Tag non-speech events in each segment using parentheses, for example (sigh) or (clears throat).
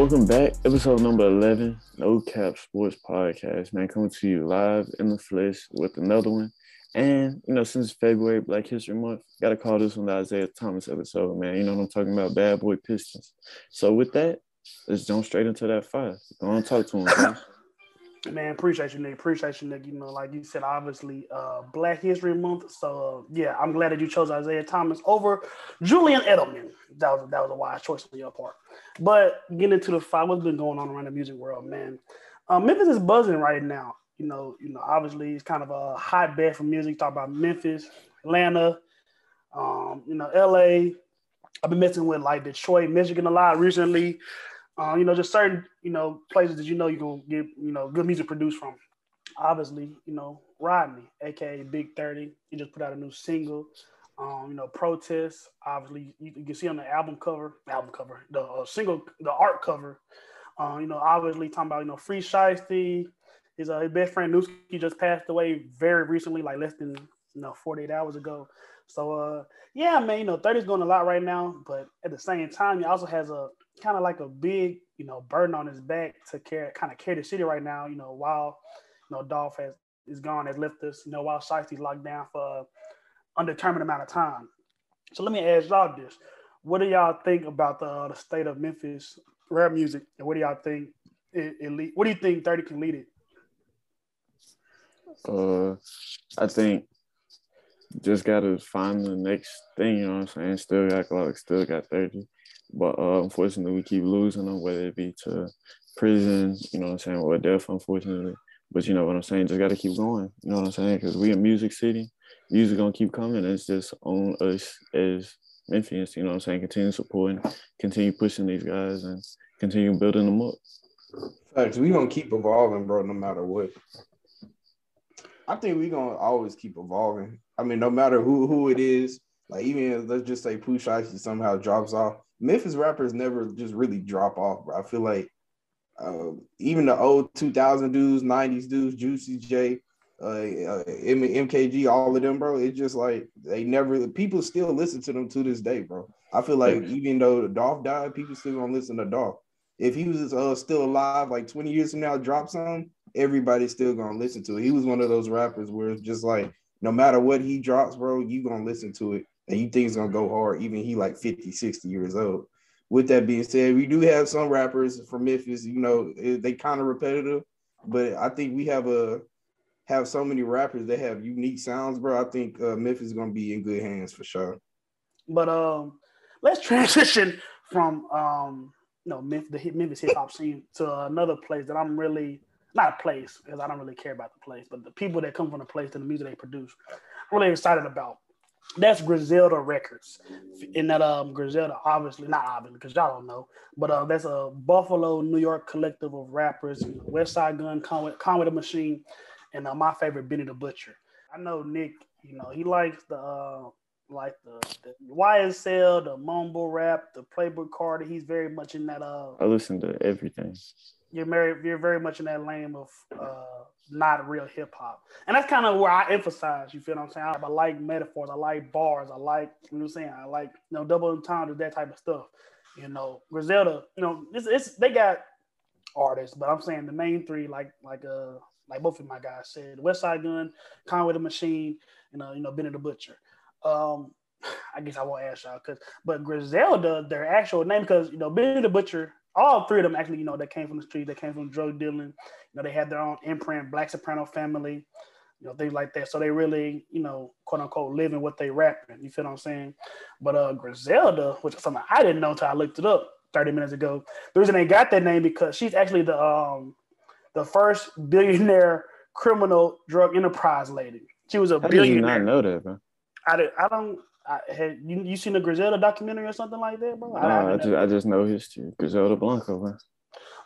Welcome back, episode number 11, No Cap Sports Podcast. Man, coming to you live in the flesh with another one. And, you know, since February, Black History Month, got to call this one the Isiah Thomas episode, man. You know what I'm talking about? Bad Boy Pistons. So, with that, let's jump straight into that fire. Go on, talk to him, (laughs) man. Appreciate you, Nick. Appreciate you, Nick. You know, like you said, obviously, uh, Black History Month. So, uh, yeah, I'm glad that you chose Isiah Thomas over Julian Edelman. That was that was a wise choice on your part. But getting into the fight, what's been going on around the music world, man? Uh, Memphis is buzzing right now. You know, you know, obviously, it's kind of a hotbed for music. Talk about Memphis, Atlanta, um, you know, LA. I've been messing with like Detroit, Michigan a lot recently. Uh, you know, just certain, you know, places that you know you can get, you know, good music produced from. Obviously, you know, Rodney, aka Big 30, he just put out a new single. Um, you know, Protest. Obviously, you, you, can see on the album cover, album cover, the uh, single, the art cover. Uh, you know, obviously talking about you know Free Shiesty. His, uh, his best friend Newski just passed away very recently, like less than you know 48 hours ago. So uh, yeah, man, you know, 30's going a lot right now, but at the same time, he also has a kind of like a big, you know, burden on his back to carry kind of carry the city right now. You know, while you know Dolph has is gone, has left us. You know, while Shiesty's locked down for undetermined amount of time. So let me ask y'all this: What do y'all think about the uh, the state of Memphis rap music, and what do y'all think it, it lead, What do you think Thirty can lead it? Uh, I think just gotta find the next thing. You know what I'm saying? Still got Glock, still got thirty. But uh, unfortunately, we keep losing them, whether it be to prison, you know what I'm saying, or death, unfortunately. But you know what I'm saying? Just got to keep going. You know what I'm saying? Because we in Music City, music gonna keep coming. It's just on us as Memphians. You know what I'm saying? Continue supporting, continue pushing these guys, and continue building them up. Facts. We gonna keep evolving, bro. No matter what. I think we gonna always keep evolving. I mean, no matter who who it is. Like even let's just say Pooh Shiesty somehow drops off. Memphis rappers never just really drop off, bro. I feel like uh, even the old 2000 dudes, 90s dudes, Juicy J, uh, uh, MJG, all of them, bro. It's just like they never, people still listen to them to this day, bro. I feel like even though Dolph died, people still gonna listen to Dolph. If he was uh, still alive, like 20 years from now, drop some, everybody's still gonna listen to it. He was one of those rappers where it's just like, no matter what he drops, bro, you gonna listen to it and you think it's gonna go hard, even he like 50, 60 years old. With that being said, we do have some rappers from Memphis, you know, they kind of repetitive, but I think we have a have so many rappers that have unique sounds, bro. I think uh, Memphis is gonna be in good hands for sure. But um, let's transition from um, you know, Memphis, the Memphis hip hop scene to another place that I'm really not a place because I don't really care about the place, but the people that come from the place and the music they produce, I'm really excited about that's Griselda Records. And that um Griselda, obviously not obviously because y'all don't know, but uh that's a Buffalo, New York collective of rappers, Westside Gunn, Conway, Conway the Machine, and uh, my favorite Benny the Butcher. I know Nick, you know, he likes the uh like the, the YSL, the mumble rap, the Playboi Carti. He's very much in that uh I listen to everything. You're very you're very much in that lane of uh not real hip hop. And that's kind of where I emphasize, you feel what I'm saying? I, I, like metaphors, I like bars, I like, you know what I'm saying? I like, you know, double entendre, that type of stuff. You know, Griselda, you know, it's, it's they got artists, but I'm saying the main three, like like uh like both of my guys said, Westside Gunn, Conway the Machine, you know, you know, Benny the Butcher. Um, (sighs) I guess I won't ask y'all because, but Griselda, their actual name, because you know, Benny the Butcher all three of them actually, you know, they came from the street, they came from drug dealing, you know, they had their own imprint, Black Soprano family, you know, things like that. So they really, you know, quote unquote, living what they rapping. You feel what I'm saying? But uh Griselda, which is something I didn't know until I looked it up 30 minutes ago. The reason they got that name because she's actually the um the first billionaire criminal drug enterprise lady. She was a How billionaire. Did you not know that, bro? I, did, I don't I had you, you seen the Griselda documentary or something like that, bro? I, I, I just I just know history. Griselda Blanco, man.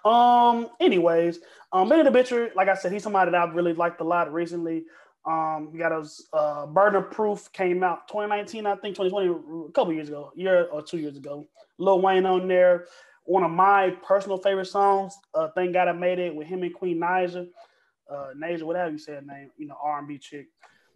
Um. Anyways, um, Benny the Butcher, like I said, he's somebody that I've really liked a lot recently. Um, he got his uh, Burden of Proof came out 2019, I think 2020, a couple years ago, year or two years ago. Lil Wayne on there. One of my personal favorite songs. Uh, Thank God I Made It with him and Queen Naija, uh, Naija, whatever you say her name, you know, R&B chick.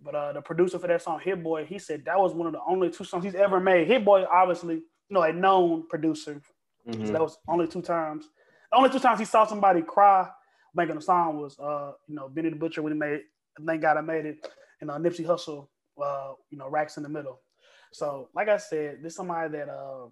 But uh, the producer for that song, Hit Boy, he said that was one of the only two songs he's ever made. Hit Boy, obviously, you know, a known producer. Mm-hmm. So that was only two times The only two times he saw somebody cry making a song was, uh, you know, Benny the Butcher when he made, thank God I made it, and uh, Nipsey Hussle, uh, you know, racks in the middle. So, like I said, this somebody that uh,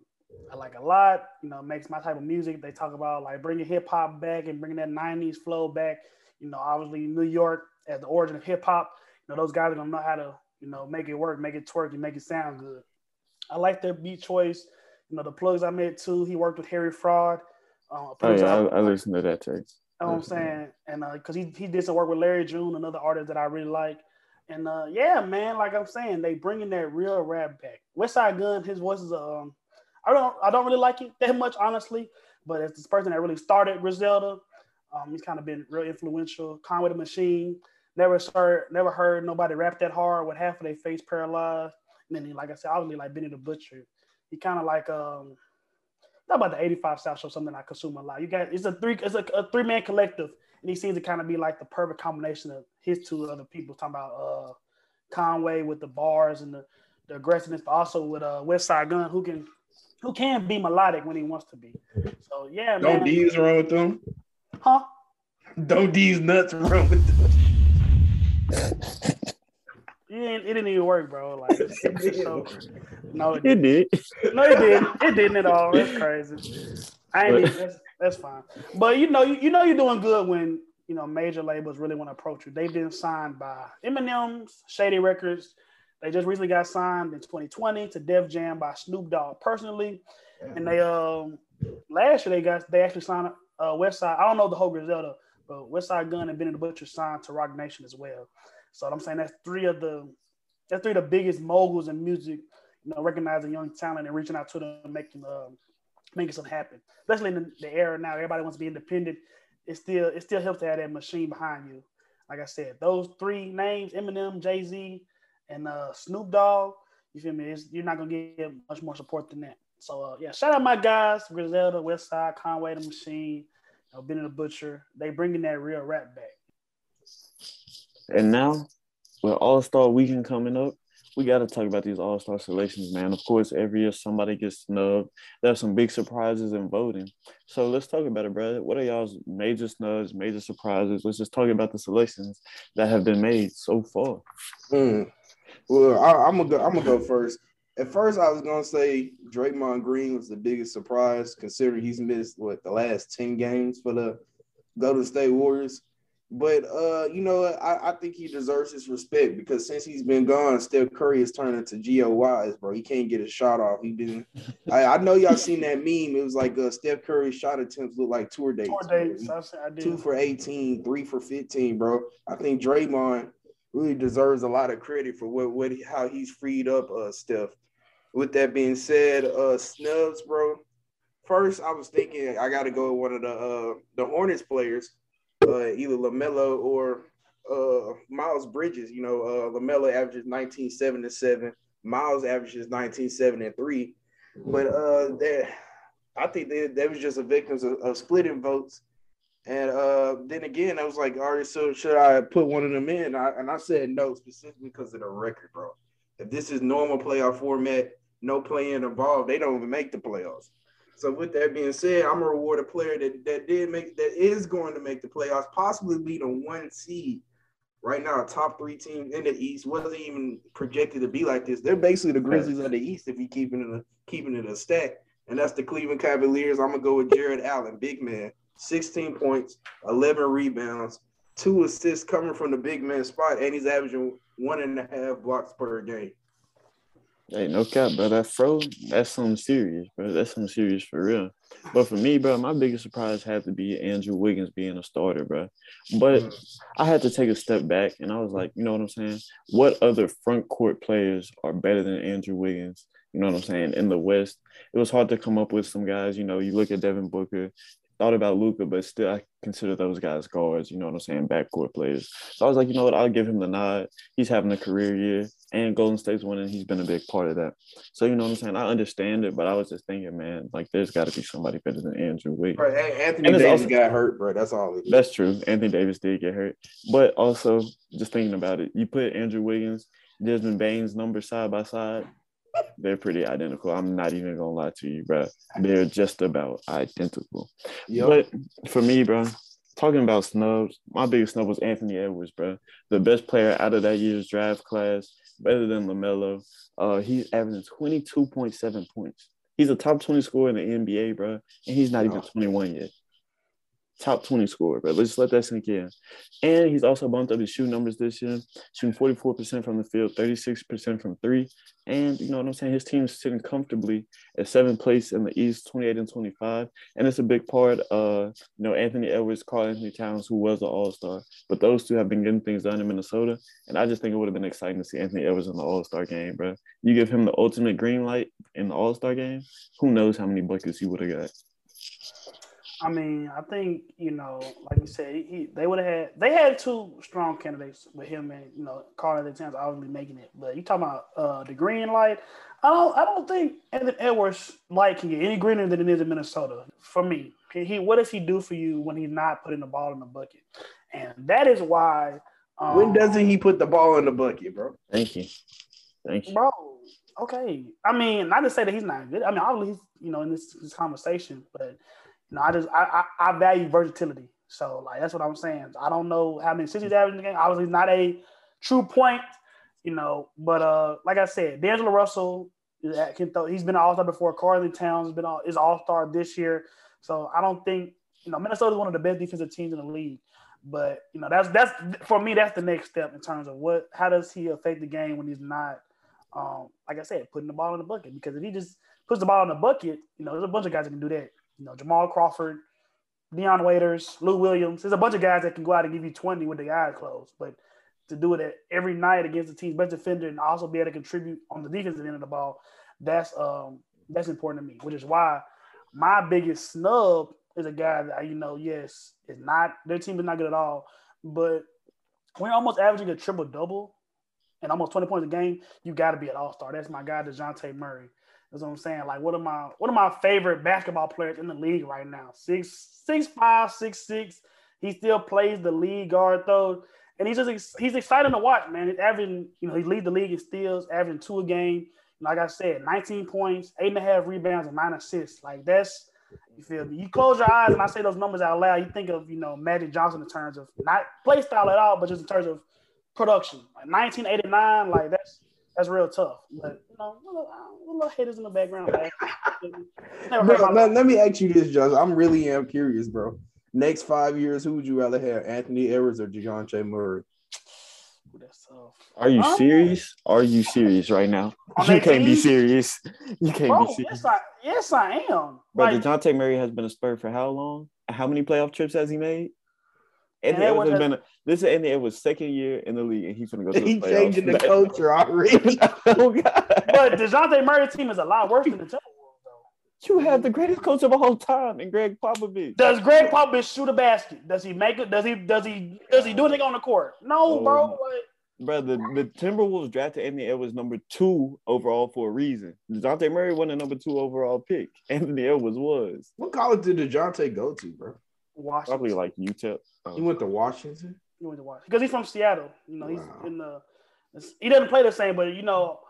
I like a lot. You know, makes my type of music. They talk about like bringing hip hop back and bringing that '90s flow back. You know, obviously New York as the origin of hip hop. You know, those guys are gonna know how to, you know, make it work, make it twerk, and make it sound good. I like their beat choice. You know, the plugs I made too. He worked with Harry Fraud. Uh, oh yeah, I, I listened to that tape. You know what I'm saying? And because uh, he, he did some work with Larry June, another artist that I really like. And uh, yeah, man, like I'm saying, they bringing that real rap back. Westside Gunn, his voice is um, I don't I don't really like it that much, honestly. But as this person that really started Griselda, um, he's kind of been real influential. Conway the Machine, never heard never heard nobody rap that hard with half of their face paralyzed. And then, he, like I said, obviously like Benny the Butcher. He kind of like um, not about the 85 South Show, something I consume a lot. You got it's a three it's a, a three man collective, and he seems to kind of be like the perfect combination of his two other people. Talking about uh Conway with the bars and the, the aggressiveness, but also with uh Westside Gunn, who can who can be melodic when he wants to be. So yeah, Don't man. D's run with them? Huh? Don't D's nuts run with them? (laughs) It didn't, it didn't even work, bro. Like, (laughs) so, no, it, It did. No, it didn't. It didn't at all. That's crazy. I ain't even, that's, that's fine. But you know, you, you know you're doing good when you know major labels really want to approach you. They've been signed by Eminem's, Shady Records. They just recently got signed in 2020 to Def Jam by Snoop Dogg personally, and they um last year they got they actually signed uh Westside. I don't know the whole Griselda, but Westside Gunn and Benny the Butcher signed to Roc Nation as well. So I'm saying that's three of the that's three of the biggest moguls in music. You know, recognizing young talent and reaching out to them, making um, making something happen. Especially in the, the era now, everybody wants to be independent. It still it still helps to have that machine behind you. Like I said, those three names: Eminem, Jay Z, and uh, Snoop Dogg. You feel me? It's, you're not gonna get much more support than that. So uh, yeah, shout out my guys: Griselda, Westside, Conway, the Machine, you know, Benny the Butcher. They bringing that real rap back. And now, with All Star Weekend coming up, we got to talk about these All Star selections, man. Of course, every year somebody gets snubbed. There's some big surprises in voting. So let's talk about it, brother. What are y'all's major snubs, major surprises? Let's just talk about the selections that have been made so far. Mm. Well, I, am gonna go. I'm gonna go first. At first, I was gonna say Draymond Green was the biggest surprise, considering he's missed what the last ten games for the Golden State Warriors. But uh, you know, I, I think he deserves his respect because since he's been gone, Steph Curry has turned into Geo Wise, bro. He can't get a shot off. He been. (laughs) I, I know y'all seen that meme. It was like uh, Steph Curry's shot attempts look like tour dates. Tour dates. I, I did. Two for 18, three for 15, bro. I think Draymond really deserves a lot of credit for what, what how he's freed up uh Steph. With that being said, uh snubs, bro. First, I was thinking I got to go with one of the uh the Hornets players uh, either LaMelo or uh, Miles Bridges. You know, uh, LaMelo averages 1977, Miles averages 1973. But uh, that I think they, that was just a victim of, of splitting votes. And uh, then again, I was like, all right, so should I put one of them in? I, and I said no, specifically because of the record, bro. If this is normal playoff format, no playing involved, they don't even make the playoffs. So with that being said, I'm gonna reward a player that that did make that is going to make the playoffs, possibly be the one seed. Right now, a top three team in the East wasn't even projected to be like this. They're basically the Grizzlies of the East if you keeping it a, keeping it a stack, and that's the Cleveland Cavaliers. I'm gonna go with Jarrett Allen, big man, 16 points, 11 rebounds, two assists coming from the big man spot, and he's averaging one and a half blocks per game. Hey, no cap, bro. That fro, that's something serious, bro. That's something serious for real. But for me, bro, my biggest surprise had to be Andrew Wiggins being a starter, bro. But mm. I had to take a step back and I was like, you know what I'm saying? What other front court players are better than Andrew Wiggins? You know what I'm saying? In the West, it was hard to come up with some guys. You know, you look at Devin Booker, thought about Luka, but still I consider those guys guards, you know what I'm saying, backcourt players. So I was like, you know what, I'll give him the nod. He's having a career year and Golden State's winning. He's been a big part of that. So you know what I'm saying? I understand it, but I was just thinking, man, like there's gotta be somebody better than Andrew Wiggins. Right. Anthony Davis also, got hurt, bro. That's all That's true. Anthony Davis did get hurt. But also just thinking about it, you put Andrew Wiggins, Desmond Bane's number side by side. They're pretty identical. I'm not even gonna lie to you, bro. They're just about identical. Yep. But for me, bro, talking about snubs, my biggest snub was Anthony Edwards, bro. The best player out of that year's draft class, better than LaMelo. Uh, he's averaging 22.7 points. He's a top 20 scorer in the NBA, bro, and he's not even Oh. 21 yet. Top 20 scorer, but Let's let that sink in. And he's also bumped up his shooting numbers this year, shooting 44% from the field, 36% from three. And you know what I'm saying? His team is sitting comfortably at seventh place in the East, 28 and 25. And it's a big part of, you know, Anthony Edwards, Karl-Anthony Towns, who was an all-star. But those two have been getting things done in Minnesota. And I just think it would have been exciting to see Anthony Edwards in the all-star game, bro. You give him the ultimate green light in the all-star game, who knows how many buckets he would have got. I mean, I think you know, like you said, he, they would have had they had two strong candidates with him and you know Carl the Towns obviously making it. But you talking about uh, the green light? I don't I don't think Anthony Edwards light can get any greener than it is in Minnesota. For me, he, he what does he do for you when he's not putting the ball in the bucket? And that is why. Um, when doesn't he put the ball in the bucket, bro? Thank you. Thank you. bro? Okay, I mean, not to say that he's not good. I mean, obviously he's you know in this, this conversation, but you know, I just I, I I value versatility. So like that's what I'm saying. I don't know how many assists he's averaging in the game. Obviously, not a true point, you know. But uh, like I said, D'Angelo Russell can throw. He's been an All Star before. Carly Towns has been all, is All Star this year. So I don't think you know Minnesota is one of the best defensive teams in the league. But you know that's that's for me that's the next step in terms of what how does he affect the game when he's not um like I said putting the ball in the bucket because if he just puts the ball in the bucket you know there's a bunch of guys that can do that you know Jamal Crawford, Dion Waiters, Lou Williams there's a bunch of guys that can go out and give you 20 with the eyes closed but to do it every night against the team's best defender and also be able to contribute on the defensive end of the ball that's um that's important to me which is why my biggest snub is a guy that you know, yes, is not their team is not good at all, but when you're almost averaging a triple double and almost 20 points a game, you got to be an all star. That's my guy, Dejounte Murray. That's what I'm saying. Like, one of my one of my favorite basketball players in the league right now. Six six five six six. He still plays the lead guard though, and he's just he's exciting to watch, man. He's averaging, you know, he leads the league in steals, averaging two a game. Like I said, 19 points, eight and a half rebounds, and nine assists. Like that's you feel me? You close your eyes and I say those numbers out loud, you think of, you know, Magic Johnson in terms of not play style at all, but just in terms of production. Like 1989, like that's that's real tough. But you know, little, uh, little haters in the background. (laughs) Never Bro, my let, let me ask you this, Josh. I'm really am curious, bro. Next five years, who would you rather have, Anthony Edwards or DeJounte Murray? Ooh, That's tough. Are you Um, serious? Are you serious right now? On You can't be serious. You can't Bro, be serious. yes, I yes I am. But Like, DeJounte Murray has been a Spur for how long? How many playoff trips has he made? And Anthony Edwards Edwards has has- been a, this is Anthony Edwards' second year in the league, and he's gonna go to (laughs) the He playoffs. changing the (laughs) culture already. (laughs) oh God! but DeJounte Murray's team is a lot worse than the Timberwolves, though. You have the greatest coach of all time, and Gregg Popovich. Does Gregg Popovich shoot a basket? Does he make it? Does he? Does he? Does he do anything on the court? No, Oh, bro. my- Like, Bro, the, the Timberwolves drafted Anthony Edwards number two overall for a reason. DeJounte Murray wasn't a number two overall pick. Anthony Edwards was. what college did DeJounte go to, bro? Washington. Probably like UTEP. He went to Washington. He went to Washington because he's from Seattle. You know, he's Wow. in the. He doesn't play the same, but you know,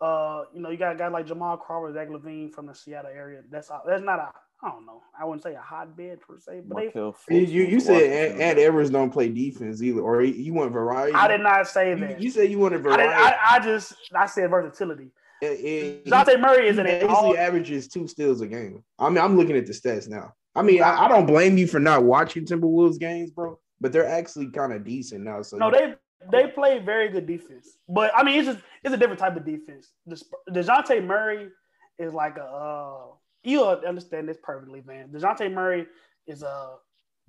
uh, you know, you got a guy like Jamal Crawford, Zach LaVine from the Seattle area. That's that's not a. I don't know. I wouldn't say a hotbed per se, but they, Markelle You, you, you said Washington. Ant, Ant Edwards don't play defense either, or he, you want variety. I did not say that. you said you wanted I, variety. did, I, I just I said versatility. He- Dejounte Murray is he an basically all, averages two steals a game. I mean, I'm looking at the stats now. I mean, I, I don't blame you for not watching Timberwolves games, bro, but they're actually kind of decent now. So No, they they play very good defense, but I mean it's just it's a different type of defense. The Dejounte Murray is like a uh, you understand this perfectly, man. Dejounte Murray is a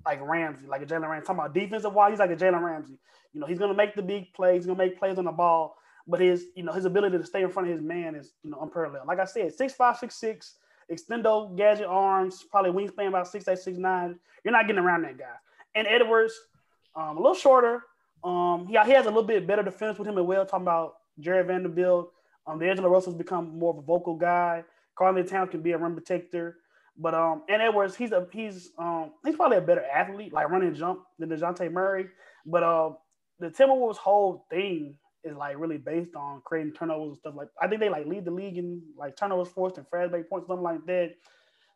like Ramsey, like a Jalen Ramsey. Talking about defensive wise, he's like a Jalen Ramsey. You know, he's gonna make the big plays, he's gonna make plays on the ball, but his you know his ability to stay in front of his man is you know unparalleled. Like I said, six five, six six, extendo gadget arms, probably wingspan about six eight, six nine. You're not getting around that guy. And Edwards, um, a little shorter. Um, yeah, he has a little bit better defense with him as well. Talking about Jarred Vanderbilt. Um, D'Angelo Russell's become more of a vocal guy. Carly Towns can be a rim protector. But um, and Edwards, he's a he's um he's probably a better athlete, like running jump than Dejounte Murray. But uh, the Timberwolves' whole thing is like really based on creating turnovers and stuff like. I think they like lead the league in like turnovers forced and fast break points, something like that.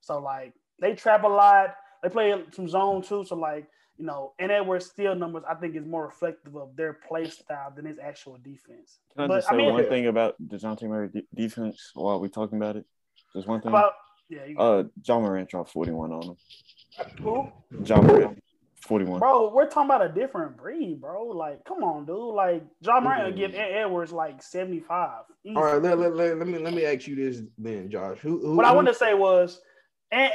So like they trap a lot. They play some zone too. So like you know, and Edwards' steal numbers, I think, is more reflective of their play style than his actual defense. Can I But, just I say mean- one thing about Dejounte Murray de- defense while we're talking about it? Just one thing. About yeah, uh, Ja Morant dropped 41 on him. who? Ja Morant, 41. Bro, we're talking about a different breed, bro. Like, come on, dude. Like, Ja Morant would give Ed Edwards like seventy five. All right, let, let, let, let me let me ask you this then, Josh. Who, who What I who- wanted to say was, and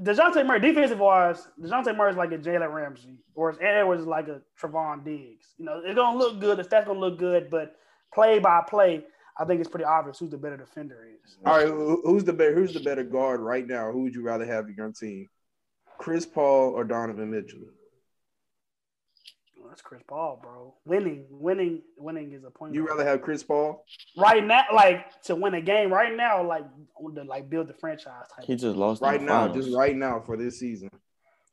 Dejounte Murray, defensive wise, Dejounte Murray is like a Jalen Ramsey, whereas Ed Edwards is like a Trevon Diggs. You know, it's gonna look good. The stats gonna look good, but play by play, I think it's pretty obvious who the better defender is. All right, who's the better who's the better guard right now? Who would you rather have in your team? Chris Paul or Donovan Mitchell? That's Chris Paul, bro. Winning, winning, winning is a point. You rather have Chris Paul? right now, like to win a game right now, like on the like build the franchise type. He just lost Right now, finals. just right now for this season.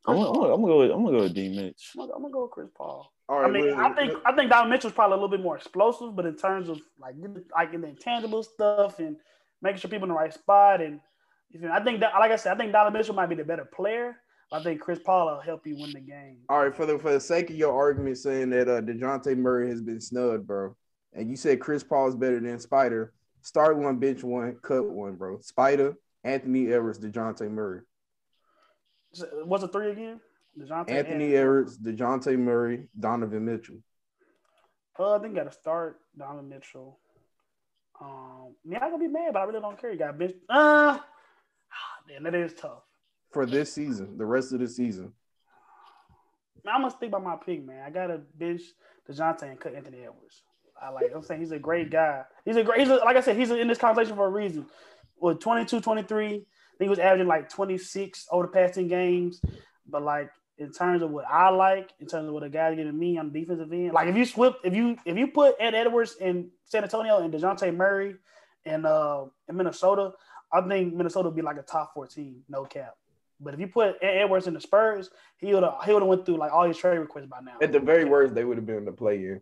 I'm gonna, I'm gonna, I'm gonna go with I'm gonna go with D Mitch. I'm gonna, I'm gonna go with Chris Paul. All I mean, wait, I think wait. I think Donovan Mitchell's probably a little bit more explosive, but in terms of like like in the intangible stuff and making sure people in the right spot and you feel me? I think that like I said, I think Donovan Mitchell might be the better player. I think Chris Paul will help you win the game. All right, for the for the sake of your argument, saying that uh, Dejounte Murray has been snubbed, bro, and you said Chris Paul is better than Spider. Start one, bench one, cut one, bro. Spider, Anthony Edwards, Dejounte Murray. What's the three again? DeJounte Anthony and- Edwards, Dejounte Murray, Donovan Mitchell. Uh, I think got to start Donovan Mitchell. Um, yeah, I'm gonna be mad, but I really don't care. You got bench. Uh, damn, that is tough. For this season, the rest of the season. I'm gonna stick by my pick, man. I gotta bench Dejounte and cut Anthony Edwards. I like. I'm saying he's a great guy. He's a great. He's a, like I said, he's in this conversation for a reason. With 22, 23, I think he was averaging like 26 over the past 10 games. But like in terms of what I like, in terms of what a guy's giving me on the defensive end, like if you flip, if you if you put Ed Edwards in San Antonio and Dejounte Murray and uh in Minnesota, I think Minnesota would be like a top 14, no cap. But if you put Edwards in the Spurs, he would have he would have went through like all his trade requests by now. At the very worst, they would have been in the play in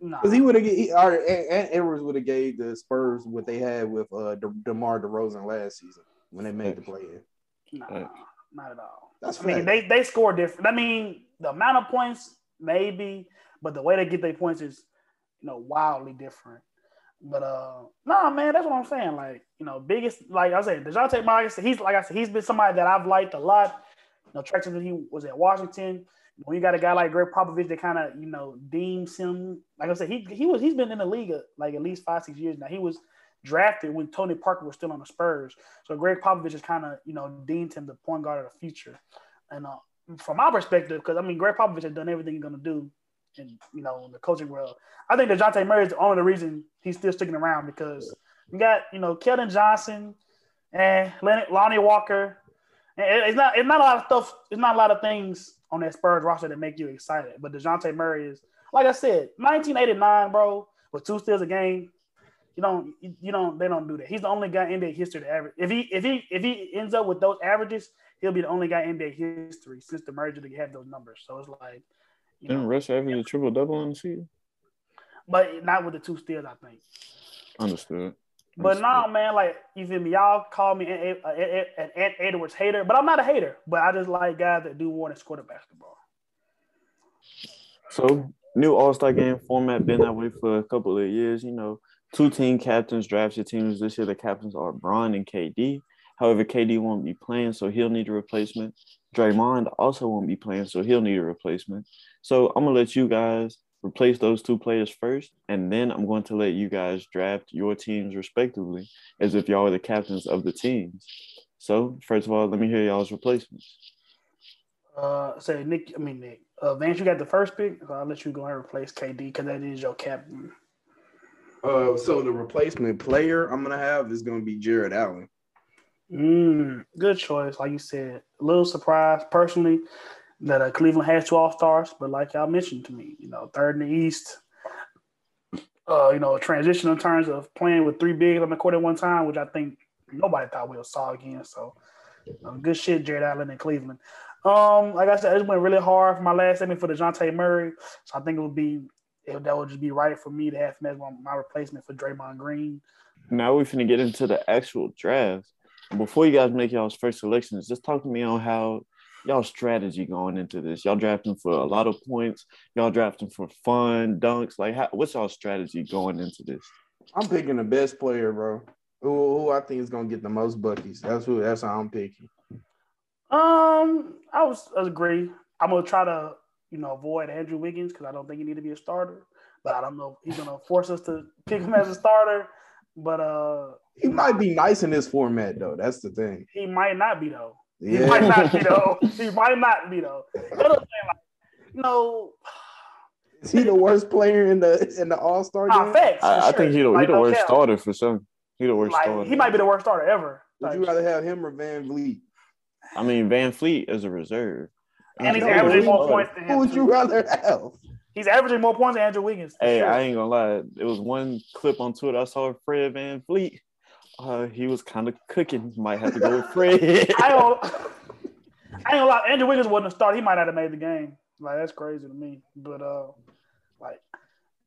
Nah. because he would have. He, all right, and, and Edwards would have gave the Spurs what they had with uh De, Demar Derozan last season when they made the play in. Nah, Right. not at all. That's I mean, they they score different. I mean, the amount of points maybe, but the way they get their points is, you know, wildly different. But uh, nah, man, that's what I'm saying. Like, you know, biggest like I said, Dejounte said, He's like I said, he's been somebody that I've liked a lot. You know, attracted that he was at Washington. When you got a guy like Gregg Popovich that kind of you know deems him, like I said, he he was he's been in the league like at least five six years now. He was drafted when Tony Parker was still on the Spurs. So Gregg Popovich has kind of, you know, deemed him the point guard of the future. And uh, from my perspective, because I mean, Gregg Popovich has done everything he's to do in, you know, in the coaching world. I think that Dejounte Murray is the only reason he's still sticking around because you got, you know, Keldon Johnson and Lonnie Walker. And it's not, it's not a lot of stuff. It's not a lot of things on that Spurs roster that make you excited. But Dejounte Murray is, like I said, 1989, bro, with two steals a game. You don't, you don't, they don't do that. He's the only guy in NBA history to average. If he, if he, if he ends up with those averages, he'll be the only guy in NBA history since the merger to have those numbers. So it's like, Didn't Russ average a triple double in the season? but not with the two steals, I think. Understood. But nah, man, like you feel me? Y'all call me an, an, an, an Ant Edwards hater, but I'm not a hater. But I just like guys that do more than score the basketball. So new All Star game format been that way for a couple of years. You know, two team captains draft your teams this year. The captains are Bron and KD. However, KD won't be playing, so he'll need a replacement. Draymond also won't be playing, so he'll need a replacement. So I'm gonna let you guys replace those two players first, and then I'm going to let you guys draft your teams respectively, as if y'all are the captains of the teams. So first of all, let me hear y'all's replacements. Uh, say Nick, I mean Nick, uh, Vance, you got the first pick. So I'll let you go and replace KD because that is your captain. Uh, so the replacement player I'm gonna have is gonna be Jarrett Allen. Mm, good choice, like you said. A little surprised personally that uh, Cleveland has two All Stars, but like y'all mentioned to me, you know, third in the East. Uh, you know, transition in terms of playing with three bigs on the court at one time, which I think nobody thought we would saw again. So, uh, good shit, Jarrett Allen in Cleveland. Um, like I said, it went really hard for my last segment for Dejounte Murray, so I think it would be if that would just be right for me to have him as my, my replacement for Draymond Green. Now we're gonna get into the actual draft. Before you guys make y'all's first selections, just talk to me on how y'all strategy going into this. Y'all drafting for a lot of points. Y'all drafting for fun dunks. Like, how, what's y'all strategy going into this? I'm picking the best player, bro. Who, who I think is gonna get the most buckies. That's who. That's how I'm picking. Um, I was I agree. I'm gonna try to you know avoid Andrew Wiggins because I don't think he need to be a starter. But I don't know if he's gonna force us to pick him as a starter. But uh, he might be nice in this format though. That's the thing. He might not be though. Yeah. (laughs) He might not be though. he might not be though. Other thing, like, you know, Is he the worst player in the in the All Star nah, game? facts. I, I think he the, he Like, the no worst cap. starter for some. He the worst Like, starter. he might be the worst starter ever. Would you rather have him or VanVleet? I mean, VanVleet as a reserve. and he's averaging more who- points than him. Who would you rather have? He's averaging more points than Andrew Wiggins. Hey, sure. I ain't gonna lie. It was one clip on Twitter I saw Fred VanVleet. Uh, he was kind of cooking. Might have to go with (laughs) Fred. I don't. I ain't gonna lie. Andrew Wiggins wasn't a start. He might not have made the game. Like that's crazy to me. But uh, like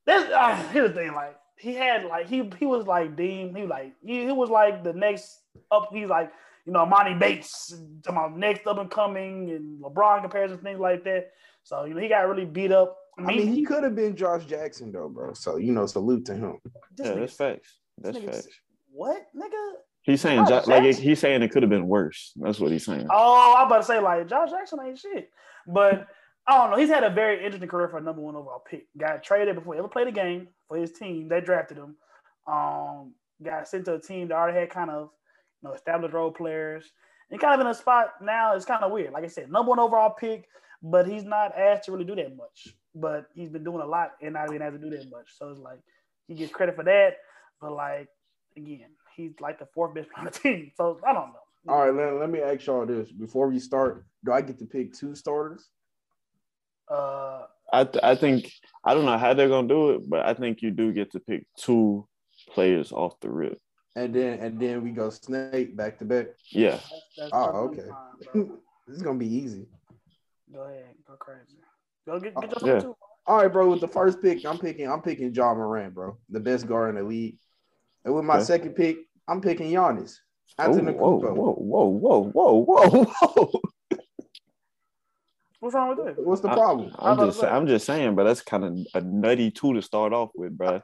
this. Uh, here's the thing. Like he had like he he was like deemed. He was like he, he was like the next up. He's like you know Monty Bates, to my next up and coming, and LeBron comparisons, things like that. So you know he got really beat up. I mean, he could have been Josh Jackson though, bro. So you know, salute to him. yeah, nigga- that's facts. That's nigga- facts. What nigga? He's saying Josh like Jackson? he's saying it could have been worse. That's what he's saying. Oh, I'm about to say like Josh Jackson ain't shit, but I don't know. He's had a very interesting career for a number one overall pick. Got traded before he ever played a game for his team. They drafted him. Um, got sent to a team that already had kind of you know established role players. And kind of in a spot now. It's kind of weird. Like I said, number one overall pick, but he's not asked to really do that much. But he's been doing a lot and not being asked to do that much. So it's like he gets credit for that. But like again, he's like the fourth best (laughs) player on the team. So I don't know. All right, let, let me ask y'all this before we start. Do I get to pick two starters? Uh, I th- I think I don't know how they're gonna do it, but I think you do get to pick two players off the rip. And then and then we go snake back to back. Yeah, That's, that's Oh, okay. fine, (laughs) this is gonna be easy. Go ahead, go crazy. Go get, get your yeah. two. All right, bro. With the first pick, I'm picking I'm picking John Moran, bro, the best guard in the league. And with my Okay. second pick, I'm picking Giannis. Oh, Antetokounmpo. whoa, whoa, whoa, whoa, whoa, whoa, whoa. What's wrong with that? What's the I- problem? I'm just say. I'm just saying, but that's kind of a nutty two to start off with, bro.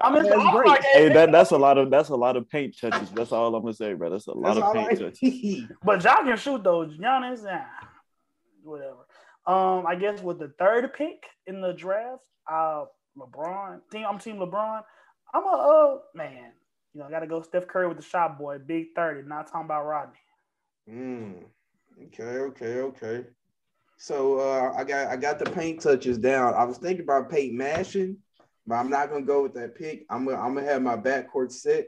I mean, That's great. like, hey, that that's a lot of that's a lot of paint touches. That's all I'm gonna say, bro. That's a lot That's of paint I touches. but y'all can shoot though. Giannis, nah, whatever. Um, I guess with the third pick in the draft, uh, LeBron. Team, I'm team LeBron. I'm a uh man. You know, I gotta go Steph Curry with the shot boy, big thirty. Not talking about Rodney. Mm. Okay, okay, okay. So uh, I got I got the paint touches down. I was thinking about paint mashing, but I'm not gonna go with that pick. I'm gonna I'm gonna have my backcourt set.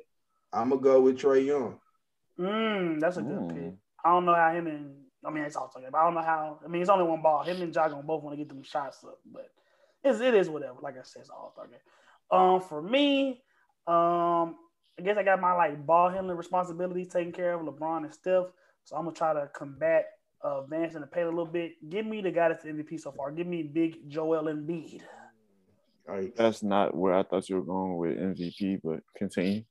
I'm gonna go with Trae Young. Mm, that's a good Mm. pick. I don't know how him and I mean it's all good, but I don't know how. I mean it's only one ball. Him and Ja gonna both want to get them shots up, but it's, it is whatever. Like I said, it's all game. Um, for me, um, I guess I got my like ball handling responsibilities taken care of, LeBron and Steph. So I'm gonna try to combat uh, Vance and the paint a little bit. Give me the guy that's the MVP so far. Give me Big Joel Embiid. All right. That's not where I thought you were going with MVP, but continue.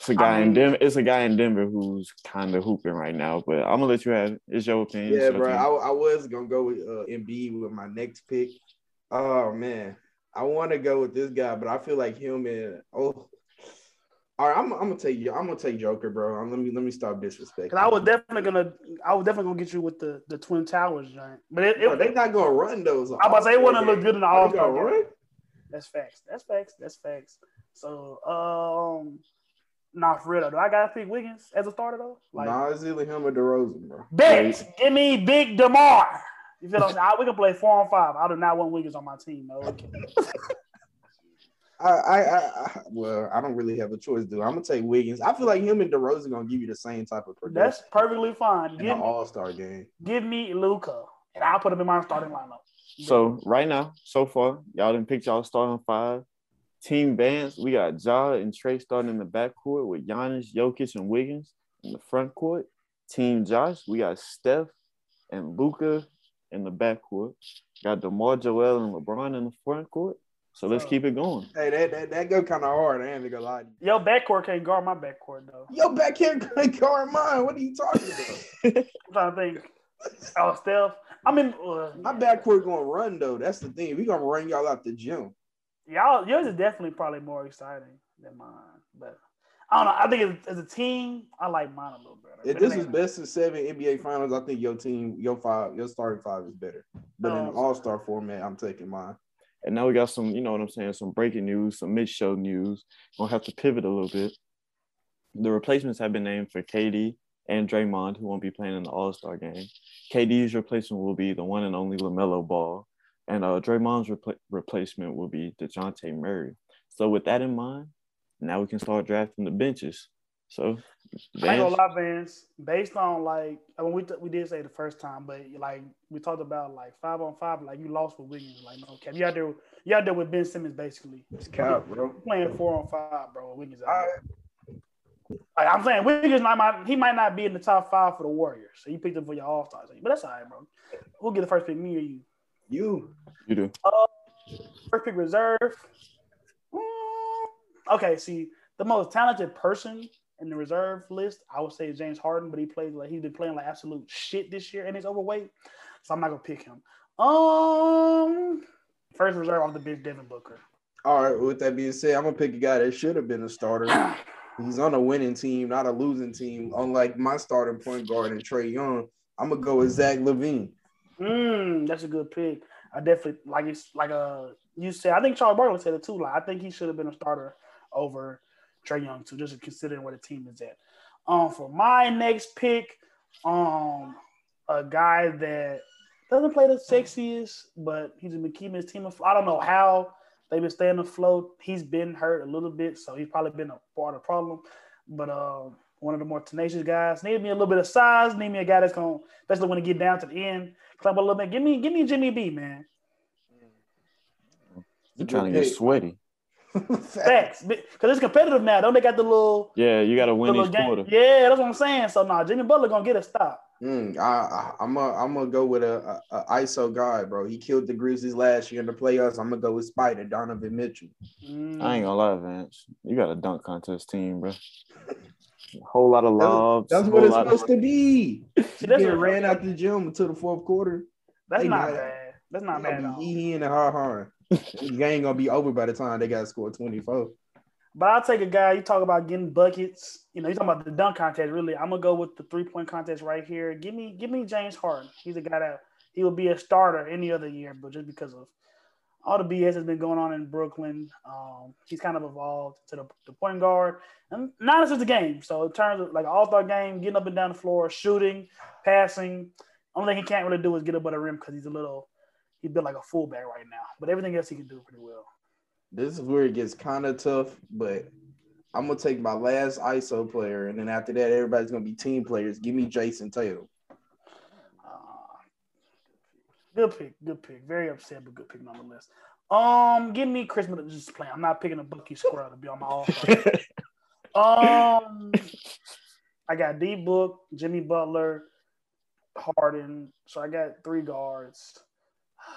It's a guy I in mean- Denver. It's a guy in Denver who's kind of hooping right now, but I'm gonna let you have it. It's your opinion. Yeah, your bro. I, I was gonna go with uh, Embiid with my next pick. Oh man, I want to go with this guy, but I feel like him and oh. All right, I'm, I'm gonna take you. I'm gonna take Joker, bro. Um, let me let me stop disrespecting. Cause I was definitely gonna, I was definitely gonna get you with the the Twin Towers giant, but it, it, Bro, they not gonna run those. I about to say it wouldn't look good in the Are All Star gonna game. run? That's facts. That's facts. That's facts. So, um, nah, for real though. Do I gotta pick Wiggins as a starter though? Like, nah, it's either him or DeRozan, bro. bet, give me Big Demar. You feel what I'm saying? I- We can play four on five. I do not want Wiggins on my team. No, okay. (laughs) I, I, I, I, well, I don't really have a choice, dude. I'm gonna take Wiggins. I feel like him and DeRozan gonna give you the same type of production that's perfectly fine. in the Give, All Star game. give me Luka, and I'll put him in my starting lineup. So right now, so far, y'all didn't pick y'all starting five. Team Vance, we got Ja and Trey starting in the backcourt with Giannis, Jokic, and Wiggins in the front court. Team Josh, we got Steph and Luka in the backcourt. Got DeMar Joel and LeBron in the front court. So let's So- keep it going. Hey, that that, that go kind of hard. I ain't gonna lie. to you. Yo, backcourt can't guard my backcourt though. Yo, back here, guard mine. What are you talking about? I'm trying to think. Oh, Steph. I mean, uh, My backcourt gonna run though. That's the thing. We gonna run y'all out the gym. Y'all, yours is definitely probably more exciting than mine. But I don't know. I think as, as a team, I like mine a little better. If this is best of seven NBA finals, I think your team, your five, your starting five is better. But in Oh, an all star format, I'm taking mine. And now we got some, you know what I'm saying, some breaking news, some mid-show news. We'll have to pivot a little bit. The replacements have been named for KD and Draymond, who won't be playing in the All-Star game. KD's replacement will be the one and only LaMelo Ball, and uh, Draymond's repla- replacement will be DeJounte Murray. So with that in mind, now we can start drafting the benches. So, I ain't Vance, gonna lie, Vance. Based on like, I mean, we we did say the first time, but like we talked about like five on five, like you lost with Wiggins, like no cap. You out there, you out there with Ben Simmons, basically. It's cap, bro. playing four on five, bro. Wiggins out. All there. Like, I'm saying Wiggins not might, he might not be in the top five for the Warriors. So you picked him for your all stars. But that's all right, bro. We'll get the first pick, me or you. You, you do. First pick reserve. Mm, Okay, see, the most talented person in the reserve list, I would say James Harden, but he plays like he's been playing like absolute shit this year and he's overweight. So I'm not gonna pick him. Um first reserve off the bench, Devin Booker. all right. With that being said, I'm gonna pick a guy that should have been a starter. (clears throat) He's on a winning team, not a losing team. Unlike my starting point guard and Trae Young, I'm gonna go with Zach LaVine. Mm, that's a good pick. I definitely like it's like uh you said. I think Charles Barkley said it too. Like I think he should have been a starter over Trae Young too, just considering where the team is at. Um, for my next pick, um, a guy that doesn't play the sexiest, but he's been keeping his team afloat. I don't know how they've been staying afloat. He's been hurt a little bit, so he's probably been a part of the problem. But um, one of the more tenacious guys. Need me a little bit of size. Need me a guy that's gonna, especially when it get down to the end, climb a little bit. Give me, give me Jimmy B, man. You're trying to get sweaty. (laughs) Facts, because it's competitive now. Don't they got the little, Yeah, you got to win each game? quarter. Yeah, that's what I'm saying. So nah, Jimmy Butler gonna get a stop. Mm, I, I, I'm gonna I'm gonna go with a, a, a ISO guy, bro. He killed the Grizzlies last year in the playoffs. I'm gonna go with Spider Donovan Mitchell. Mm. I ain't gonna lie, Vance. You got a dunk contest team, bro. (laughs) A whole lot of That's- That's what it's lot supposed to be. See, He that's what- ran out the gym until the fourth quarter. That's They not not- bad. That's not bad at gonna all. be hee and ha ha. The game (laughs) gonna be over by the time they got to score 24. But I'll take a guy. You talk about getting buckets. You know, you talking about the dunk contest. Really, I'm gonna go with the three point contest right here. Give me, give me James Harden. He's a guy that he will be a starter any other year, but just because of all the BS that's been going on in Brooklyn, um, he's kind of evolved to the, the point guard. And not just a game. So in terms of like all star game, getting up and down the floor, shooting, passing. Only thing he can't really do is get up at the rim because he's a little. He's built like a fullback right now, but everything else he can do pretty well. This is where it gets kind of tough, but I'm gonna take my last ISO player, and then after that, everybody's gonna be team players. Give me Jayson Tatum. Uh, good pick, good pick. Very upset, but good pick nonetheless. Um, give me Khris Middleton just playing. I'm not picking a Bucky squirrel to be on my all (laughs) Um, I got D Book, Jimmy Butler, Harden. So I got three guards. (sighs)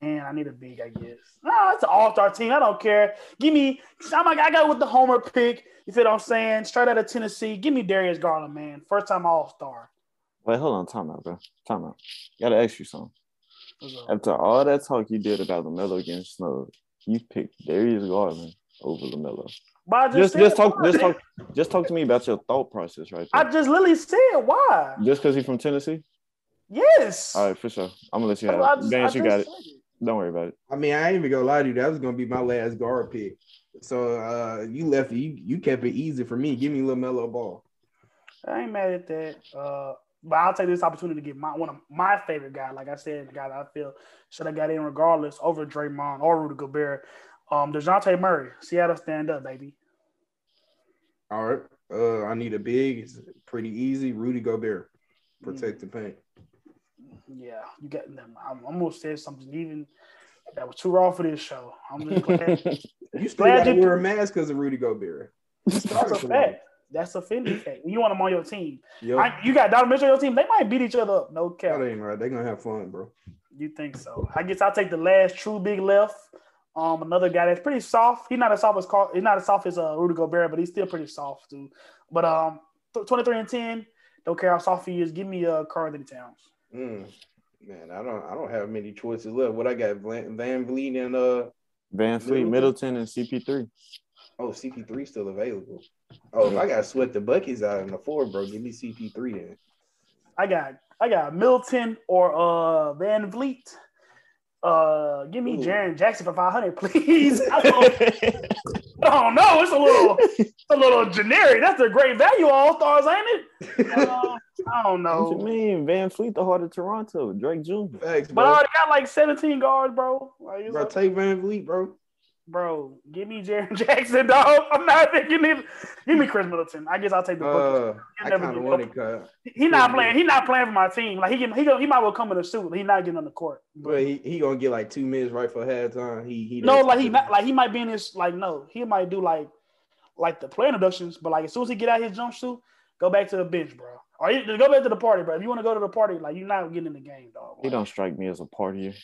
And I need a big, I guess. No, it's an all-star team. I don't care. Give me. I'm like, I got with the homer pick. You feel what I'm saying? Straight out of Tennessee. Give me Darius Garland, man. First time All-Star. Wait, hold on, time out, bro. Time out. Gotta ask you something. After all that talk you did about LaMelo getting snubbed, you picked Darius Garland over LaMelo. But I Just, said just talk, why. just talk, just talk to me about your thought process, right There. I just literally said why. Just because he's from Tennessee. Yes. All right, for sure. I'm gonna let you I- have I it. just- Vance, you got it. it. Don't worry about it. I mean, I ain't even gonna lie to you. That was gonna be my last guard pick. So uh you left it. You you kept it easy for me. Give me Lamelo Ball. I ain't mad at that. Uh, but I'll take this opportunity to get my one of my favorite guy. Like I said, the guy that I feel should have got in regardless over Draymond or Rudy Gobert. Um, Dejounte Murray, Seattle stand up, baby. All right. Uh, I need a big. It's pretty easy. Rudy Gobert, protect the paint. Yeah, you got them. I'm almost said something even that was too raw for this show. I'm just glad. (laughs) You still Glad gotta you- wear a mask because of Rudy Gobert. That's a fact. That's a Fendi fact. You want them on your team. Yo, I, you got Donovan Mitchell on your team. They might beat each other up. No cap. that ain't right. They gonna have fun, bro. You think so? I guess I'll take the last true big left. Um, another guy that's pretty soft. He's not as soft as Karl. He's not as soft as uh, Rudy Gobert, but he's still pretty soft too. But um, twenty three and ten. Don't care how soft he is. Give me uh Karl Towns. Mm. Man, I don't I don't have many choices left. What I got Van, VanVleet and uh VanVleet, Middleton, and CP3. Oh, CP3 still available. Oh, if I got sweat the buckets out in the four, bro, give me CP3 then. I got I got Milton or uh VanVleet. Uh, give me Jaren Jackson for five hundred, (laughs) please. I don't, know. It's a little, it's a little generic. That's a great value, all stars, ain't it? Uh, I don't know. (laughs) What you mean? VanVleet, the heart of Toronto, Drake Jr. Thanks, but I already got like seventeen guards, bro. Like, bro, like, take VanVleet, bro. Bro, give me Jaren (laughs) Jackson, dog. I'm not thinking it. Give me Khris Middleton. I guess I'll take the book. Uh, I kind of want it. He's not playing. He's not playing for my team. Like he can, he he might well come in a suit. He's not getting on the court. But he, he gonna get like two minutes right for halftime. He he. No, like he not like he might be in his Like no, he might do like like the play introductions. But like as soon as he get out his jumpsuit, go back to the bench, bro. Or you, go back to the party, bro. If you want to go to the party, like you're not getting in the game, dog. He don't strike me as a partier.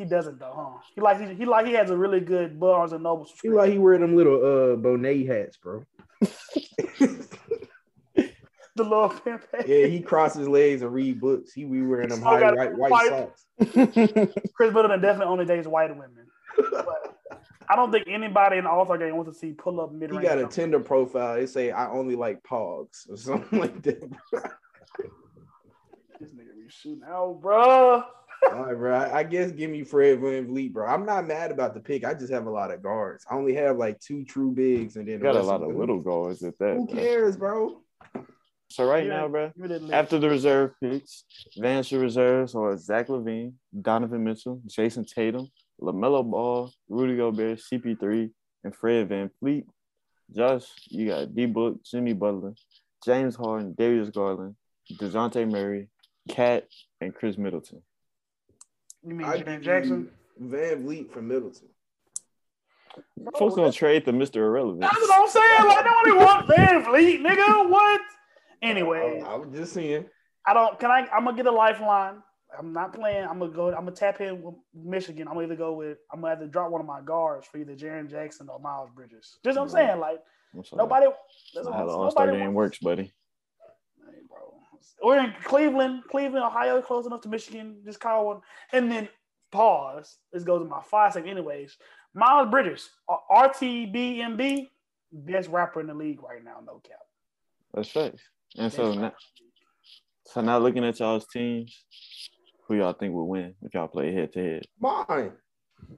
He doesn't though, huh? He like he, he like he has a really good Barnes and Noble. He like he wear them little uh Bonet hats, bro. (laughs) the little pimp hat. Yeah, he crosses his legs and read books. He be wearing them high white, white, white socks. (laughs) Khris Middleton definitely only dates white women. But I don't think anybody in the All Star game wants to see pull up mid range. He got a Tinder profile. They say I only like pogs or something like that. this nigga be shooting out, bro. All right, bro. I, guess give me Fred Van VanVleet, bro. I'm not mad about the pick. I just have a lot of guards. I only have like two true bigs, and then you got a lot of little guards at that. Who cares, bro? So right yeah, now, bro, after the reserve picks, Vance reserves are Zach LaVine, Donovan Mitchell, Jayson Tatum, LaMelo Ball, Rudy Gobert, CP3, and Fred Van VanVleet. Josh, you got D Book, Jimmy Butler, James Harden, Darius Garland, Dejounte Murray, Cat, and Khris Middleton. You mean Jaren Jackson? VanVleet from Middleton. Bro, Folks gonna trade the Mr. Irrelevant. That's what I'm saying. Like, nobody want VanVleet, nigga. What? Anyway, I, I was just saying. I don't. Can I? I'm gonna get a lifeline. I'm not playing. I'm gonna go. I'm gonna tap in with Michigan. I'm gonna either go with. I'm gonna have to drop one of my guards for either Jaren Jackson or Miles Bridges. Just what I'm saying. Like nobody. That's how the All Star game works, buddy. We're in Cleveland, Cleveland, Ohio, close enough to Michigan. Just call one, and then pause. This goes to my five second, anyways. Miles Bridges, RTBMB, best rapper in the league right now, no cap. That's facts. And so now, so now looking at y'all's teams, who y'all think will win if y'all play head to head? Mine.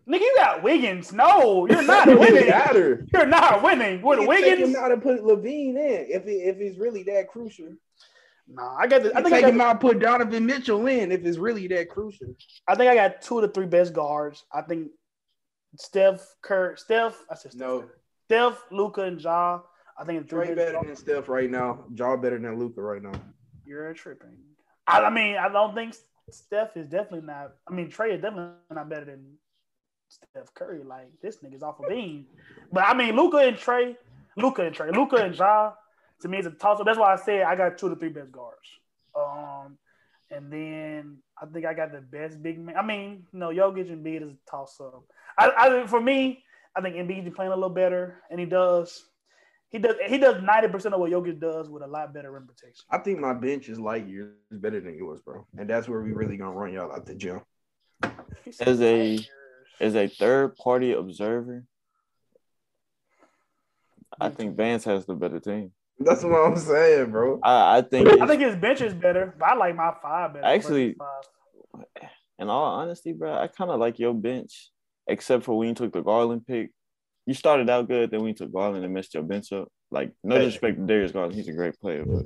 Nigga, you got Wiggins. No, you're not (laughs) winning. Matter. You're not winning with Wiggins. Take him out and put LaVine in if it, if it's really that crucial. Nah, I got. The, I think take I got him out, put Donovan Mitchell in if it's really that crucial. I think I got two of the three best guards. I think Steph, Kerr, Steph. I said Steph, no. Steph, Luka, and Ja. I think Trae better than Steph right now. Ja better than Luka right now. You're tripping. I, I mean, I don't think Steph is definitely not. I mean, Trae is definitely not better than Steph Curry. Like this nigga's off a of beam. But I mean, Luka and Trae, Luka and Trae, Luka and Ja to me it's a toss up. That's why I said I got two to three best guards. Um, and then I think I got the best big man. I mean, no, know, Jokic and Embiid is a toss up. I, I for me, I think Embiid is playing a little better, and he does. He does. He does ninety percent of what Jokic does with a lot better rim protection. I think my bench is light years better than yours, bro, and that's where we really gonna run y'all out the gym. As a as a third party observer, I think Vance has the better team. That's what I'm saying, bro. I, I think I think his bench is better, but I like my five better. Actually, five. in all honesty, bro, I kind of like your bench, except for when you took the Garland pick. You started out good, then when you took Garland and messed your bench up. Like, no disrespect to Darius Garland, he's a great player, but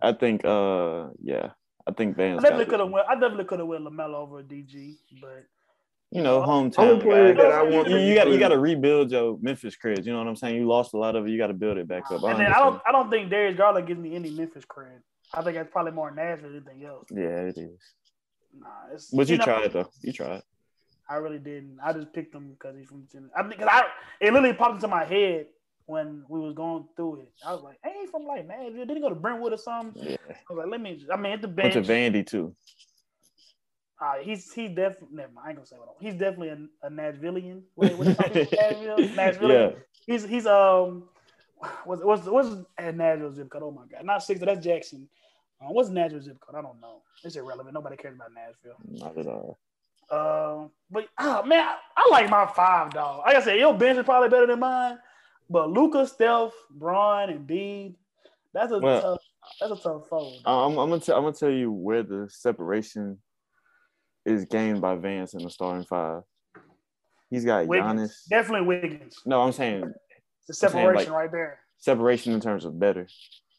I think, uh, yeah, I think Vance. I definitely could have went. I definitely could have went LaMelo over DG, but you know, hometown player that I want. You, you got you got to rebuild your Memphis cred. You know what I'm saying? You lost a lot of it. You got to build it back up. I, and then I don't I don't think Darius Garland gives me any Memphis cred. I think that's probably more Nashville than anything else. Yeah, it is. Nah, it's, but you, you know, tried though. You tried. I really didn't. I just picked him because he's from Tennessee. I mean, cause I it literally popped into my head when we was going through it. I was like, "Hey, he's from like Nashville. Did he go to Brentwood or something?" Yeah. I was like, "Let me." I mean, at the bench. Went to Vandy too. Uh, he's he's definitely never mind. I ain't gonna say what He's definitely a, a Nashvilleian. What, what Nashville? (laughs) Nashville. Yeah. He's he's um what's what's what's at Nashville zip code? Oh my god, not six. That's Jackson. Uh, what's Nashville zip code? I don't know. It's irrelevant. Nobody cares about Nashville. Not at all. Um, but oh man, I, I like my five dog. Like I said, your bench is probably better than mine. But Luka, Steph, Bron, and Bede, that's a Well- tough. That's a tough fold. I'm, I'm gonna tell I'm gonna tell you where the separation is gained by Vance in the starting five. He's got Wiggins, Giannis. definitely Wiggins. No, I'm saying The saying, separation like- right there. separation in terms of better.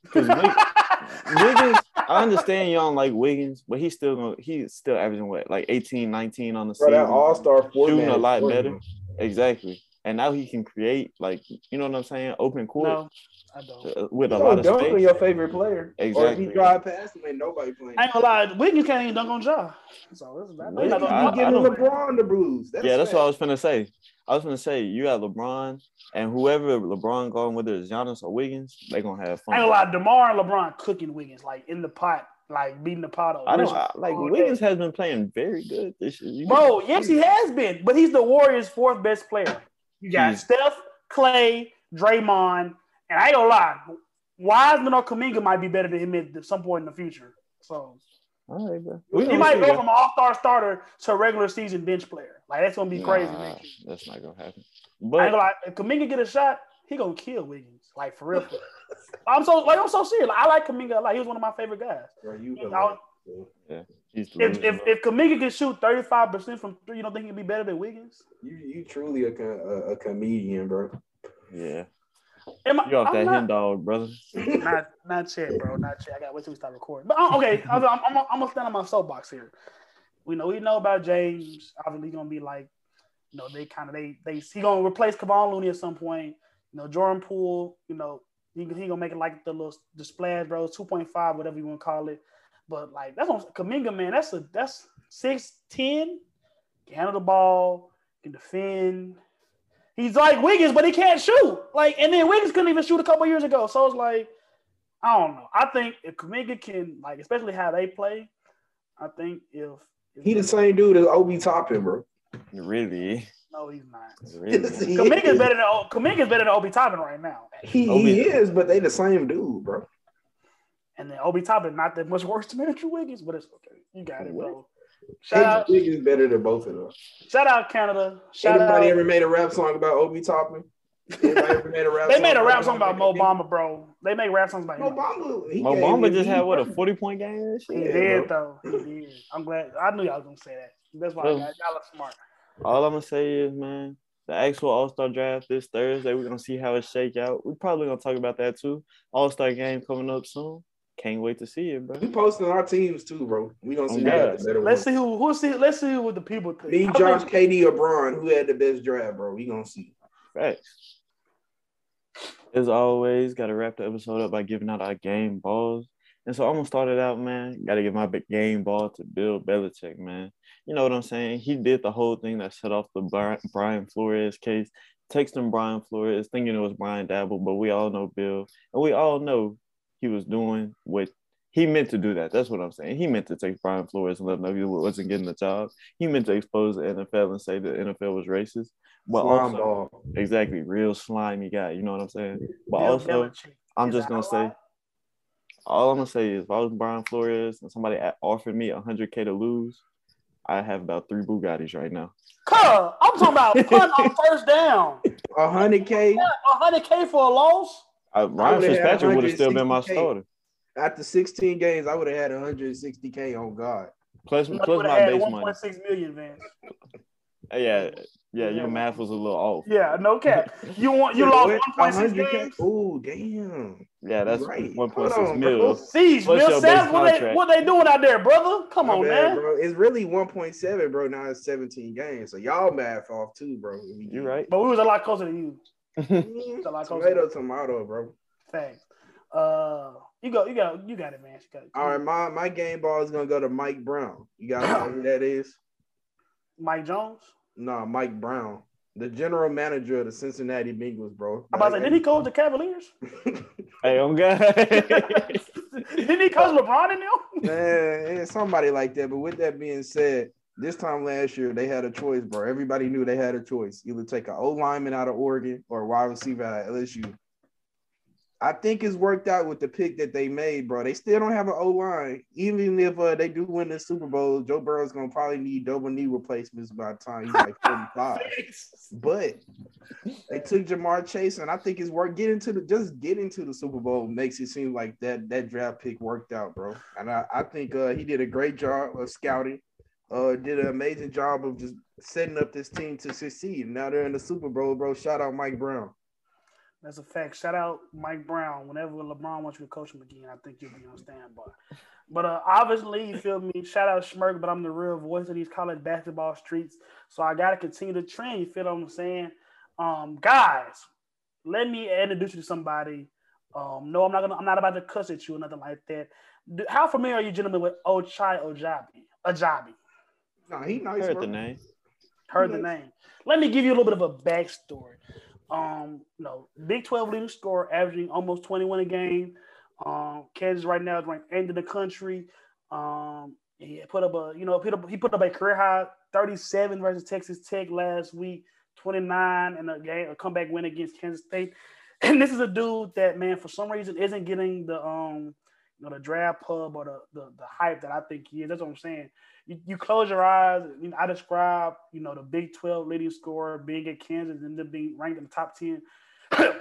Because (laughs) Wiggins, I understand you don't like Wiggins, but he's still gonna he's still averaging what like 18, 19 on the Bro, season. that All Star shooting a lot better. Exactly. And now he can create like you know what I'm saying, open court no, I don't. uh, with a You lot don't of dunk on your favorite player. Exactly. Or if Exactly. he drive past him, ain't nobody playing. I ain't gonna lie, Wiggins can't even dunk on Ja. So this is, I know Wiggins- you're not You gonna- I- giving LeBron the bruise. That's yeah, that's fact. what I was gonna say. I was gonna say you got LeBron and whoever LeBron going, whether it's Giannis or Wiggins, they gonna have fun. I ain't gonna lie, DeMar and LeBron cooking Wiggins like in the pot, like beating the pot over. I don't I, like All day. Wiggins has been playing very good this year. You- Bro, yes, he has been, but he's the Warriors' fourth best player. You got He's- Steph, Clay, Draymond, and I ain't gonna lie, Wiseman or Kuminga might be better than him at some point in the future. So All right, bro. He might go bro. from an all-star starter to a regular season bench player. Like that's gonna be crazy. Nah, next year. that's not gonna happen. I ain't But gonna lie, if Kuminga get a shot, he gonna kill Wiggins. Like for real. (laughs) I'm so like I'm so serious. Like, I like Kuminga. Like he was one of my favorite guys. Bro, you You the know, man. he's the If loser, if, if Kuminga can shoot 35 percent from three, you don't think he'd be better than Wiggins? you you truly a, a, a comedian, bro. yeah, Am I, you off I'm that not- hen dog, brother. (laughs) not not yet, bro. Not yet. I gotta wait till we start recording. But uh, okay, I'm, I'm, I'm, I'm gonna stand on my soapbox here. We know we know about James. Obviously, gonna be like, you know, they kind of they they he gonna replace Kevon Looney at some point. You know, Jordan Poole. You know, he, he gonna make it like the little the splash, bro. Two point five, whatever you want to call it. But like that's on Kuminga, man. That's a that's six ten. Can handle the ball, can defend. He's like Wiggins, but he can't shoot. Like, and then Wiggins couldn't even shoot a couple years ago. So it's like, I don't know. I think if Kuminga can, like, especially how they play, I think if, if He the same dude as Obi Toppin, bro. Really, no, he's not. really. (laughs) He Kuminga's is. better than O- Kuminga's better than Obi Toppin right now, He, Obi- he is, but they the same dude, bro. and then Obi Toppin not that much worse than Andrew Wiggins, but it's okay. You got it, bro. Shout out, Andrew Wiggins better than both of them. shout out Canada. Shout Anybody out. ever made a rap song about Obi Toppin? Anybody ever made a rap (laughs) They song made a rap song about Mo Bamba, bro. They make rap songs about Mo him. Bamba. Mo Bamba just had what a forty point game. shit? He Yeah, did though. He did. I'm glad. I knew y'all was gonna say that. That's why I Well- got y'all look smart. All I'm gonna say is, man, the actual All Star draft this Thursday. We're gonna see how it shake out. We're probably gonna talk about that too. All Star game coming up soon. Can't wait to see it, bro. We posting our teams too, bro. We gonna see Oh, who the Let's one. see who who see. Let's see what the people think. Me, Josh, KD, or Braun, who had the best draft, bro? We gonna see. Facts. As always, got to wrap the episode up by giving out our game balls. And so I'm gonna start it out, man. Got to give my big game ball to Bill Belichick, man. You know what I'm saying? He did the whole thing that set off the Brian, Brian Flores case. Texting Brian Flores, thinking it was Brian Daboll, but we all know Bill, and we all know he was doing what he meant to do. That. That's what I'm saying. He meant to take Brian Flores and let him know he wasn't getting the job. He meant to expose the NFL and say the NFL was racist. But Slime also, ball. Exactly, real slimy guy. You know what I'm saying? But Bill also, Belichick I'm just gonna say, all I'm gonna say is, if I was Brian Flores and somebody offered me 100k to lose, I have about three Bugattis right now. Cuz, I'm talking about (laughs) punt on first down. Hundred K hundred K for a loss. I, Ryan would've Fitzpatrick would have still been my starter. after 16 games, I would have had 160 K on God. Plus, You plus my have base had money. 1.6 million, Vance. Uh, Yeah, yeah, your math was a little off. Yeah, no cap. You want you (laughs) lost What? 1.6 100K? games. Oh, damn. Yeah, that's Right. 1.6 Hold on, mil. bro. Siege, What's Bill your Sams, base what they, what they doing out there, brother? Come My on, bad, man. bro. It's really 1.7, bro. Now it's 17 games. So y'all math off too, bro. You're right. But we was a lot closer to you. A lot closer. tomato, tomato, bro. Thanks. Uh, you go, you got, you got it, man. You got it. All right, my, my game ball is gonna go to Mike Brown. You got know who that is? (coughs) Mike Jones. No, Mike Brown, the general manager of the Cincinnati Bengals, bro. I'm about to say, did he coach the Cavaliers? (laughs) hey, I'm good. (laughs) Didn't he coach LeBron in them? Man, yeah, somebody like that. But with that being said, this time last year they had a choice, bro. Everybody knew they had a choice: either take an O lineman out of Oregon or a wide receiver out of LSU. I think it's worked out with the pick that they made, bro. They still don't have an O line. Even if uh, they do win the Super Bowl, Joe Burrow's gonna probably need double knee replacements by the time he's like 45. (laughs) but they took Ja'Marr Chase, and I think it's worth getting to the just getting to the Super Bowl makes it seem like that that draft pick worked out, bro. And I, I think uh, he did a great job of scouting. Uh, did an amazing job of just setting up this team to succeed. Now they're in the Super Bowl, bro. Shout out Mike Brown. That's a fact. Shout out Mike Brown. Whenever LeBron wants you to coach him again, I think you'll be on standby. But uh, obviously, you feel me? Shout out Schmirk, but I'm the real voice of these college basketball streets. So I got to continue the trend. You feel what I'm saying? Um, guys, let me introduce you to somebody. Um, no, I'm not gonna. I'm not about to cuss at you or nothing like that. How familiar are you, gentlemen, with Ochai Agbaji? Ajabi. No, he nice. Heard bro. the name. Heard the name. Let me give you a little bit of a backstory. Um, you know, Big 12 leading scorer, averaging almost 21 a game. Um, Kansas right now is ranked eighth in the country. Um, he put up a, you know, put up, he put up a career high 37 versus Texas Tech last week, 29 and a game, a comeback win against Kansas State. (laughs) And this is a dude that, man, for some reason isn't getting the um, know, the draft pub or the, the the hype that I think he is. That's what I'm saying. You, you close your eyes. You know, I describe, you know, the Big 12 leading scorer being at Kansas and then being ranked in the top 10. (coughs)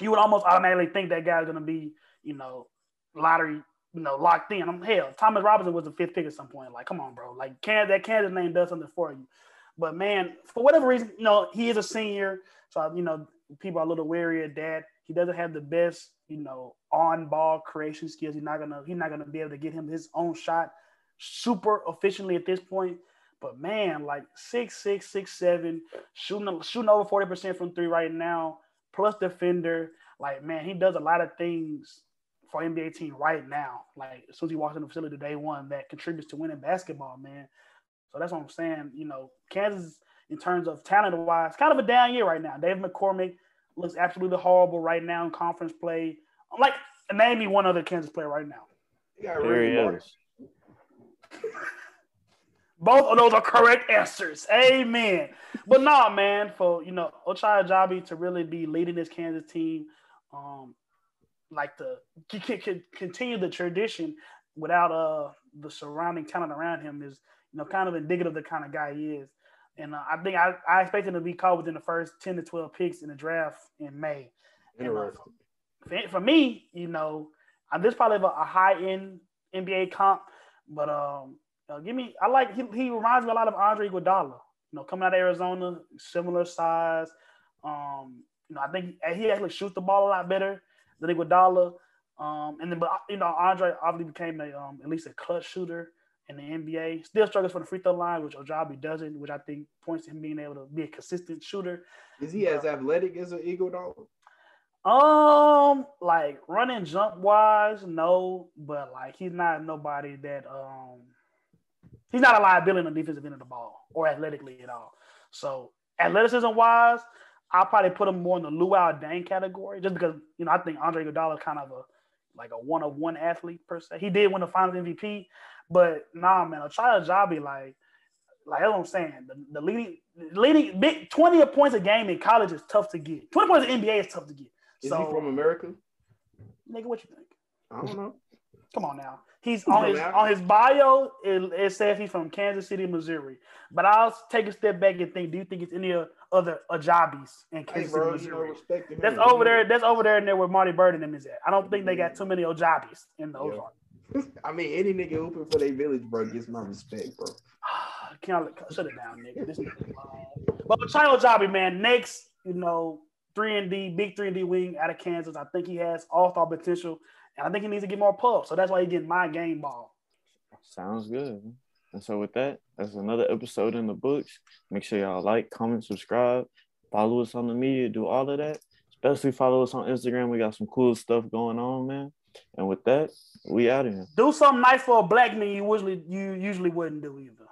you would almost automatically think that guy's gonna be, you know, lottery, you know, locked in. I'm hell. Thomas Robinson was the fifth pick at some point. Like, come on, bro. Like, can that Kansas name does something for you. But man, for whatever reason, you know, he is a senior, so you know, people are a little wary of that. He doesn't have the best, you know, on-ball creation skills. He's not gonna he's not gonna be able to get him his own shot super efficiently at this point. But man, like six six six seven, shooting shooting over forty percent from three right now, plus defender. Like man, he does a lot of things for NBA team right now. Like as soon as he walks in the facility day one, that contributes to winning basketball, man. So that's what I'm saying. You know, Kansas in terms of talent wise, kind of a down year right now. Dave McCormack looks absolutely horrible right now in conference play. Like, name me one other Kansas player right now. He got There he Randy Moore. is. (laughs) Both of those are correct answers. Amen. But no, man, for you know Ochai Agbaji to really be leading this Kansas team, um, like the c- c- c- continue the tradition without uh the surrounding talent around him is you know kind of indicative of the kind of guy he is. And uh, I think I, I expect him to be called within the first ten to twelve picks in the draft in May. And, uh, for, me, you know, uh, this probably a, a high end NBA comp, but um, uh, give me. I like he, he reminds me a lot of Andre Iguodala. You know, coming out of Arizona, similar size. Um, you know, I think he actually shoots the ball a lot better than Iguodala. Um, and then, but you know, Andre obviously became a um, at least a clutch shooter in the NBA. Still struggles for the free throw line, which Agbaji doesn't, which I think points to him being able to be a consistent shooter. Is he as athletic as an Iguodala? Um, like running jump wise, no, but like he's not nobody that um he's not a liability on the defensive end of the ball or athletically at all. So athleticism wise, I'll probably put him more in the Luol Deng category just because you know I think Andre Iguodala is kind of a like a one of one athlete per se. He did win the Finals MVP, but nah, man, a child Jabi like like that's what I'm saying. The, the leading leading big twenty points a game in college is tough to get. Twenty points in NBA is tough to get. Is so, he from America? nigga, what you think? I don't know. Come on now. He's on his on his bio. It, it says he's from Kansas City, Missouri. But I'll take a step back and think: Do you think it's any other Ajabis in Hey, Kansas bro, City, Missouri? That's over there. That's over there and there where Marty Byrde and them is at. I don't think they got too many Ojabis in the Yeah. Ozark. (laughs) I mean, any nigga hooping for their village, bro, gets my respect, bro. (sighs) Can I shut it down, nigga? This nigga lying. But Chino Jabi, man, next, you know, three and D, big three and D wing out of Kansas. I think he has all star potential, and I think he needs to get more pub. So that's why he getting my game ball. Sounds good. And so with that, that's another episode in the books. Make sure y'all like, comment, subscribe, follow us on the media, do all of that. Especially follow us on Instagram. We got some cool stuff going on, man. And with that, we out of here. Do something nice for a black man you usually you usually wouldn't do either.